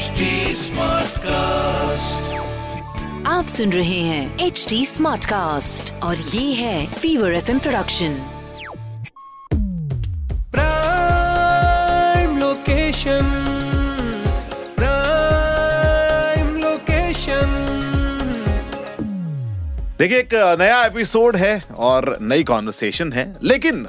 HD Smartcast. आप सुन रहे हैं एच डी स्मार्ट कास्ट और ये है fever F production prime location prime location देखिए एक नया एपिसोड है और नई कॉन्वर्सेशन है लेकिन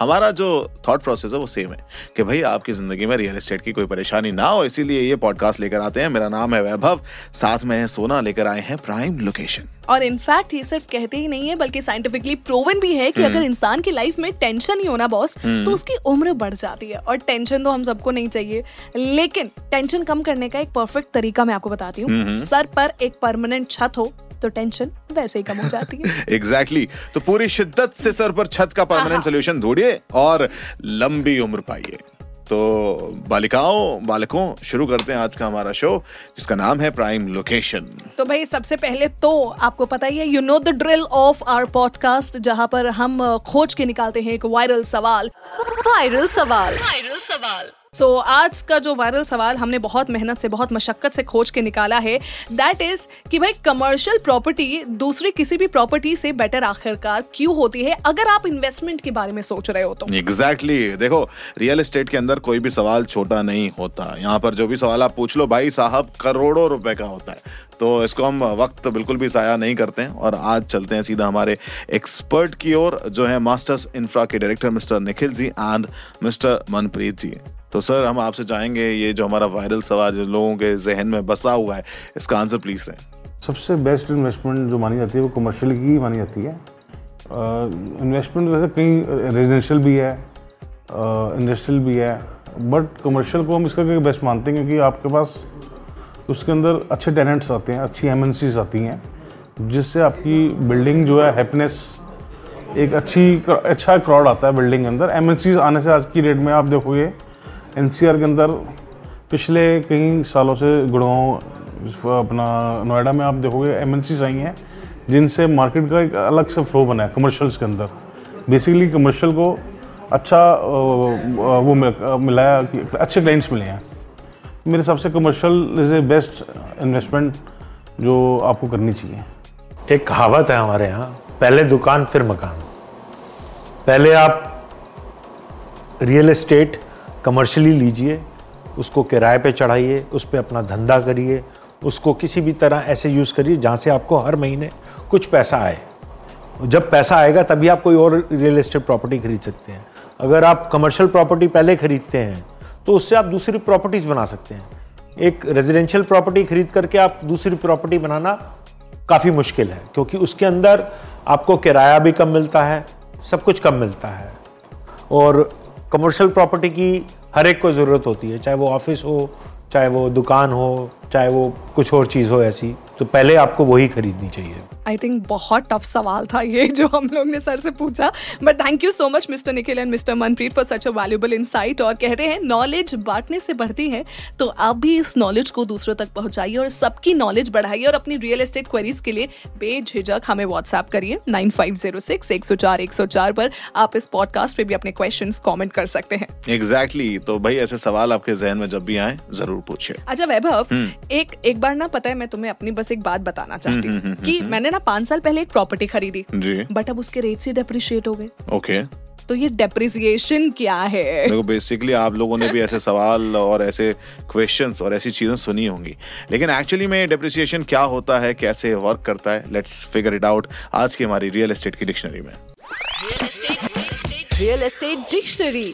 हमारा जो थॉट प्रोसेस है वो सेम है कि भाई आपकी ज़िंदगी में रियल एस्टेट की कोई परेशानी ना हो इसीलिए ये पॉडकास्ट लेकर आते हैं। मेरा नाम है वैभव साथ में है सोना लेकर आए हैं प्राइम लोकेशन और इनफैक्ट ये सिर्फ़ कहते ही नहीं है बल्कि साइंटिफिकली प्रोवन भी है कि अगर इंसान की लाइफ में टेंशन ही होना बॉस तो उसकी उम्र बढ़ जाती है। और टेंशन तो हम सबको नहीं चाहिए। लेकिन टेंशन कम करने का एक परफेक्ट तरीका मैं आपको बताती हूँ। सर पर एक परमानेंट छत हो तो टेंशन वैसे ही कम हो जाती है। Exactly exactly. तो पूरी शिद्दत से सर पर छत का परमानेंट हाँ। सोल्यूशन ढूंढिए और लंबी उम्र पाइए। तो बालिकाओं बालकों शुरू करते हैं आज का हमारा शो जिसका नाम है प्राइम लोकेशन तो भाई सबसे पहले तो आपको पता ही है you know the drill of our podcast जहाँ पर हम खोज के निकालते हैं एक वायरल सवाल। वायरल सवाल। वायरल सवाल। सो so, आज का जो वायरल सवाल हमने बहुत मेहनत से बहुत मशक्कत से खोज के निकाला है दैट इज़ कि भाई कमर्शियल प्रॉपर्टी दूसरी किसी भी प्रॉपर्टी से बेटर आखिरकार क्यों होती है अगर आप इन्वेस्टमेंट के बारे में सोच रहे हो तो। Exactly exactly. देखो रियल एस्टेट के अंदर कोई भी सवाल छोटा नहीं होता। यहाँ पर जो भी सवाल आप पूछ लो भाई साहब करोड़ों रुपए का होता है। तो इसको हम वक्त बिल्कुल भी साया नहीं करते हैं और आज चलते हैं सीधा हमारे एक्सपर्ट की ओर जो है मास्टर्स इंफ्रा के director mister Nikhil ji and mister Manpreet ji. तो सर, हम आपसे चाहेंगे ये जो हमारा वायरल सवाल जो लोगों के जहन में बसा हुआ है, इसका आंसर प्लीज़ दें। सबसे बेस्ट इन्वेस्टमेंट जो मानी जाती है, वो कमर्शियल की ही मानी जाती है। इन्वेस्टमेंट वैसे कहीं रेजिडेंशियल भी है इंडस्ट्रियल भी है बट कमर्शियल को हम इसका बेस्ट मानते हैं क्योंकि आपके पास उसके अंदर अच्छे टेनेंट्स आते हैं, अच्छी एम आती हैं, जिससे आपकी बिल्डिंग जो है हैप्पीनेस एक अच्छी अच्छा क्राउड आता है बिल्डिंग के अंदर। एम आने से आज की डेट में आप देखोगे एन के अंदर पिछले कई सालों से गुड़गांव, अपना नोएडा में आप देखोगे एम एन आई हैं, जिनसे मार्केट का एक अलग से फ्लो बना है कमर्शियल्स के अंदर। बेसिकली कमर्शियल को अच्छा वो मिल- मिला है कि अच्छे क्लाइंट्स मिले हैं। मेरे हिसाब से commercial is a best investment जो आपको करनी चाहिए। एक कहावत है हमारे यहाँ, पहले दुकान, फिर मकान। पहले आप रियल एस्टेट कमर्शियली लीजिए, उसको किराए पे चढ़ाइए, उस पर अपना धंधा करिए, उसको किसी भी तरह ऐसे यूज़ करिए जहाँ से आपको हर महीने कुछ पैसा आए। जब पैसा आएगा तभी आप कोई और रियल एस्टेट प्रॉपर्टी खरीद सकते हैं। अगर आप कमर्शियल प्रॉपर्टी पहले खरीदते हैं तो उससे आप दूसरी प्रॉपर्टीज़ बना सकते हैं। एक रेजिडेंशियल प्रॉपर्टी खरीद करके आप दूसरी प्रॉपर्टी बनाना काफ़ी मुश्किल है, क्योंकि उसके अंदर आपको किराया भी कम मिलता है, सब कुछ कम मिलता है। और कमर्शियल प्रॉपर्टी की हर एक को ज़रूरत होती है, चाहे वो ऑफ़िस हो, चाहे वो दुकान हो, चाहे वो कुछ और चीज़ हो ऐसी। तो पहले आपको वही खरीदनी चाहिए। आई थिंक बहुत टफ सवाल था ये जो हम लोग ने सर से पूछा। But thank you so much mister Nikhil and mister Manpreet for such a valuable insight और कहते हैं नॉलेज बांटने से बढ़ती है तो आप भी इस नॉलेज को दूसरों तक पहुंचाइए और सबकी नॉलेज बढ़ाइए और अपनी रियल एस्टेट क्वेरीज के लिए बेझिझक हमें व्हाट्सएप करिए। नाइन फाइव ज़ीरो सिक्स एक सौ चार एक सौ चार पर आप इस पॉडकास्ट पे भी अपने क्वेश्चन कॉमेंट कर सकते हैं। Exactly exactly. तो भाई ऐसे सवाल आपके जहन में जब भी आए ज़रूर पूछिए। अच्छा वैभव एक एक बार ना पता है मैं तुम्हें अपनी बस एक बात बताना चाहती हूँ कि मैंने ना पाँच साल पहले एक प्रॉपर्टी खरीदी बट अब उसके रेट से डेप्रिशिएट हो गए। ओके तो ये डेप्रिसिएशन क्या है? देखो बेसिकली आप लोगों ने भी ऐसे सवाल और ऐसे क्वेश्चंस और ऐसी चीज़ें सुनी होंगी। लेकिन एक्चुअली में डिप्रिसिएशन क्या होता है कैसे वर्क करता है लेट्स फिगर इट आउट आज की हमारी रियल एस्टेट की डिक्शनरी में। रियल एस्टेट डिक्शनरी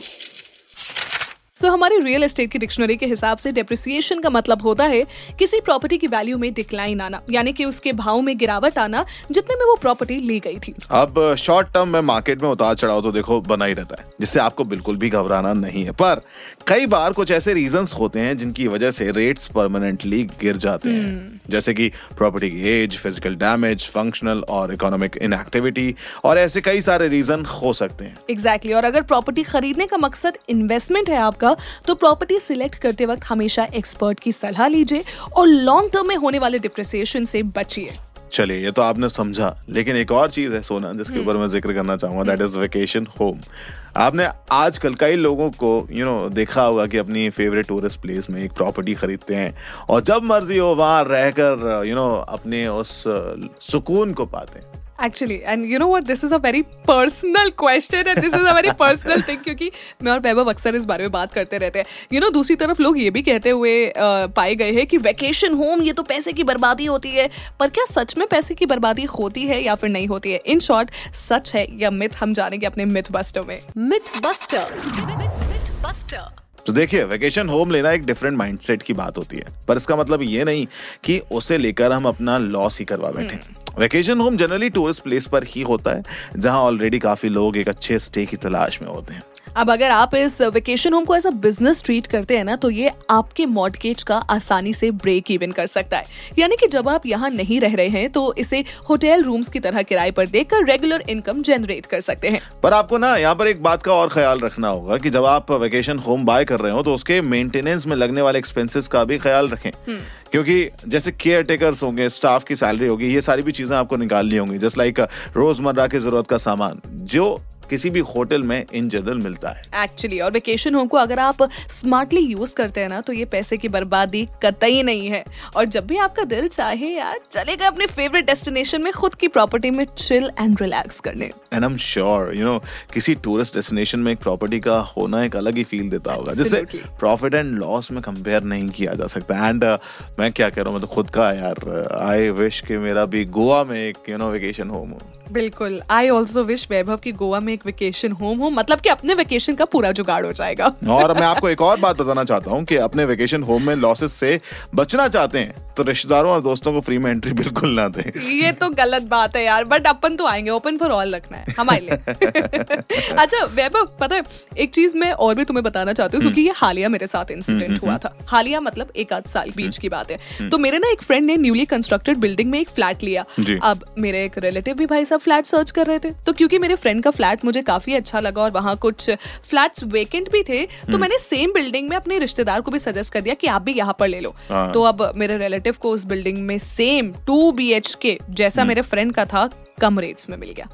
सो हमारी रियल एस्टेट की डिक्शनरी के हिसाब से डेप्रिसिएशन का मतलब होता है किसी प्रॉपर्टी की वैल्यू में डिक्लाइन आना यानी कि उसके भाव में गिरावट आना जितने में वो प्रॉपर्टी ली गई थी। अब शॉर्ट टर्म में मार्केट में उतार चढ़ाव तो देखो बना ही रहता है जिससे आपको बिल्कुल भी घबराना नहीं है। पर कई बार कुछ ऐसे रीजंस होते हैं जिनकी वजह से रेट्स परमानेंटली गिर जाते हैं। जैसे कि प्रॉपर्टी की एज फ़िज़िकल डैमेज फंक्शनल और इकोनॉमिक इनएक्टिविटी और ऐसे कई सारे रीजन हो सकते हैं। Exactly exactly. और अगर प्रॉपर्टी खरीदने का मकसद इन्वेस्टमेंट है आपका तो प्रॉपर्टी सिलेक्ट करते वक्त हमेशा एक्सपर्ट की सलाह लीजिए और लॉन्ग टर्म में होने वाले डिप्रिसिएशन से बचिए। चलिए ये तो आपने समझा लेकिन एक और चीज़ है सोना जिसके ऊपर मैं ज़िक्र करना चाहूँगा दैट इज़ वेकेशन होम आपने आजकल कई लोगों को यू you नो know, देखा होगा कि अपनी फेवरेट टूरिस्ट प्लेस में एक प्रॉपर्टी खरीदते हैं और जब मर्ज़ी हो वहाँ रहकर यू नो अपने उस सुकून को पाते हैं। Actually and you know what this is a very personal question and this is a very personal thing क्योंकि मैं और वैभव अक्सर इस बारे में बात करते रहते हैं। यू you नो know, दूसरी तरफ़ लोग ये भी कहते हुए uh, पाए गए हैं कि वैकेशन होम ये तो पैसे की बर्बादी होती है पर क्या सच में पैसे की बर्बादी होती है या फिर नहीं होती है? इन शॉर्ट सच है या मिथ हम जानेंगे अपने मिथ बस्टर में। मिथ बस्टर मिथ बस्टर तो देखिए वेकेशन होम लेना एक डिफरेंट माइंडसेट की बात होती है। पर इसका मतलब ये नहीं कि उसे लेकर हम अपना लॉस ही करवा बैठे। Vacation home generally tourist place पर ही होता है जहाँ ऑलरेडी काफ़ी लोग एक अच्छे स्टे की तलाश में होते हैं। अब अगर आप इस वेकेशन होम को एज अ बिज़नेस ट्रीट करते हैं ना तो ये आपके मॉडगेज का आसानी से ब्रेक इवन कर सकता है। यानी कि जब आप यहाँ नहीं रह रहे हैं तो इसे होटल रूम्स की तरह किराए पर देकर रेगुलर इनकम जनरेट कर सकते हैं। पर आपको ना यहाँ पर एक बात का और ख्याल रखना होगा कि जब आप वेकेशन होम बाय कर रहे हो तो उसके मेंटेनेंस में लगने वाले एक्सपेंसेस का भी ख्याल रखें। क्योंकि जैसे केयर टेकर्स होंगे स्टाफ की सैलरी होगी ये सारी भी चीज़ें आपको निकालनी होंगी। जस्ट लाइक रोज़मर्रा की ज़रूरत का सामान। जो किसी भी होटल में इन जनरल मिलता है। एक्चुअली और वेकेशन होम को अगर आप स्मार्टली यूज़ करते हैं ना तो ये पैसे की बर्बादी कतई नहीं है। और जब भी आपका दिल चाहे यार चलेगा अपने फेवरेट डेस्टिनेशन में खुद की प्रॉपर्टी में चिल एंड रिलैक्स करने। And I am sure you know किसी टूरिस्ट डेस्टिनेशन में एक प्रॉपर्टी का होना एक अलग ही फील देता होगा। जिसे प्रॉफिट एंड लॉस में कंपेयर नहीं किया जा सकता। एंड uh, मैं क्या कह रहा हूँ मैं तो खुद का यार। आई विश कि मेरा भी गोवा में एक यू नो वेकेशन होम हो। बिल्कुल। आई ऑल्सो विश वैभव की गोवा में एक वेकेशन होम हो मतलब कि अपने वेकेशन का पूरा जुगाड़ हो जाएगा। और मैं आपको एक और बात बताना चाहता हूँ कि अपने वेकेशन होम में लॉसेस से बचना चाहते हैं तो रिश्तेदारों और दोस्तों को फ्री में एंट्री बिल्कुल ना दें। ये तो गलत बात है यार बट अपन तो आएँगे ओपन फॉर ऑल रखना है हमारे लिए। अच्छा वैभव पता है एक चीज़ मैं और भी तुम्हें बताना चाहती हूँ क्योंकि ये हालिया मेरे साथ इंसिडेंट हुआ था। हालिया मतलब एक आध साल बीच की बात है। तो मेरे ना एक फ्रेंड ने न्यूली कंस्ट्रक्टेड बिल्डिंग में एक फ्लैट लिया। अब मेरे एक रिलेटिव भी भाई साहब फ्लैट सर्च कर रहे थे। तो क्योंकि मेरे फ्रेंड का फ्लैट मुझे काफ़ी अच्छा लगा और वहाँ कुछ फ्लैट्स वेकेंट भी थे तो मैंने सेम बिल्डिंग में अपने रिश्तेदार को भी सजेस्ट कर दिया कि आप भी यहाँ पर ले लो। हाँ। तो अब मेरे रिलेटिव को उस बिल्डिंग में सेम टू बी एच के जैसा मेरे फ्रेंड का था कम रेट्स में मिल गया।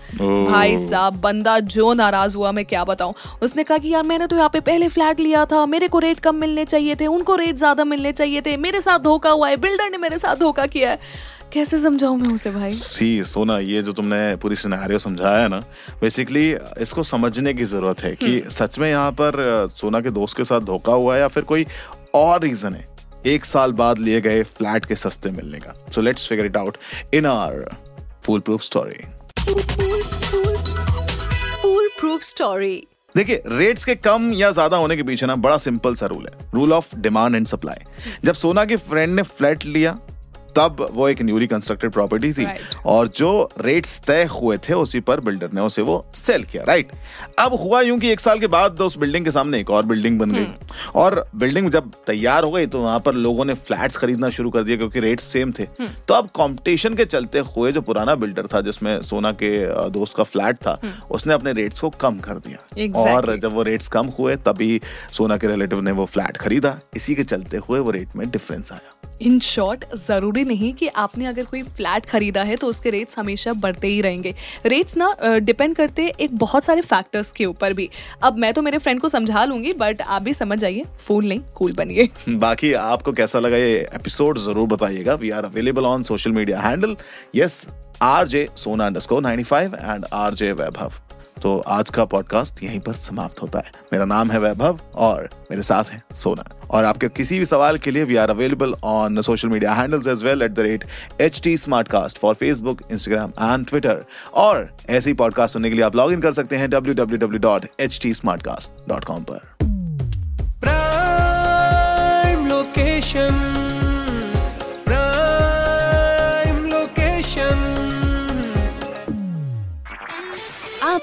भाई साहब बंदा जो नाराज़ हुआ मैं क्या बताऊँ? उसने कहा कि यार मैंने तो यहाँ पे पहले फ्लैट लिया था। मेरे को रेट कम मिलने चाहिए थे उनको रेट ज़्यादा मिलने चाहिए थे। मेरे साथ धोखा हुआ है बिल्डर ने मेरे साथ धोखा किया है। कैसे समझाऊं मैं उसे भाई? सी सोना ये जो तुमने पूरी सिनेरियो समझाया है ना बेसिकली इसको समझने की ज़रूरत है कि सच में यहाँ पर सोना के दोस्त के साथ धोखा हुआ है या फिर कोई और रीजन है एक साल बाद लिए गए फ्लैट के सस्ते मिलने का। So let's figure it out in our foolproof story foolproof story देखिए रेट्स के कम या ज़्यादा होने के पीछे ना बड़ा सिंपल सा रूल है। Rule of demand and supply जब सोना के फ्रेंड ने फ्लैट लिया तब वो एक न्यूली कंस्ट्रक्टेड प्रॉपर्टी थी Right. और जो रेट्स तय हुए थे उसी पर बिल्डर ने उसे वो सेल किया राइट अब हुआ यूँ कि एक साल के बाद उस बिल्डिंग के सामने एक और बिल्डिंग बन गई। और बिल्डिंग जब तैयार हो गई तो वहाँ पर लोगों ने फ्लैट्स खरीदना शुरू कर दिया क्योंकि रेट्स सेम थे। तो अब कंपटीशन के चलते हुए जो पुराना बिल्डर था जिसमें सोना के दोस्त का फ्लैट था उसने अपने रेट्स को कम कर दिया। Exactly. और जब वो रेट्स कम हुए तभी सोना के रिलेटिव ने वो फ्लैट खरीदा। इसी के चलते हुए वो रेट में डिफरेंस आया। इन शॉर्ट ज़रूरी नहीं कि आपने अगर कोई फ्लैट खरीदा है तो उसके रेट्स हमेशा बढ़ते ही रहेंगे। रेट्स ना डिपेंड करते एक बहुत सारे फैक्टर्स के ऊपर भी। अब मैं तो मेरे फ्रेंड को समझा लूँगी बट आप भी समझ जाइए फूल नहीं कूल बनिए। बाकी आपको कैसा लगा ये एपिसोड ज़रूर बताइएगा। We are available on social media handle as R J Sona underscore 95 and R J Vaibhav तो आज का पॉडकास्ट यहीं पर समाप्त होता है। मेरा नाम है वैभव और मेरे साथ है सोना। और आपके किसी भी सवाल के लिए we are available on social media handles as well at the rate H T for Facebook Instagram and Twitter और ऐसे पॉडकास्ट सुनने के लिए आप लॉग इन कर सकते हैं W W W dot H T smart cast dot com पर। Prime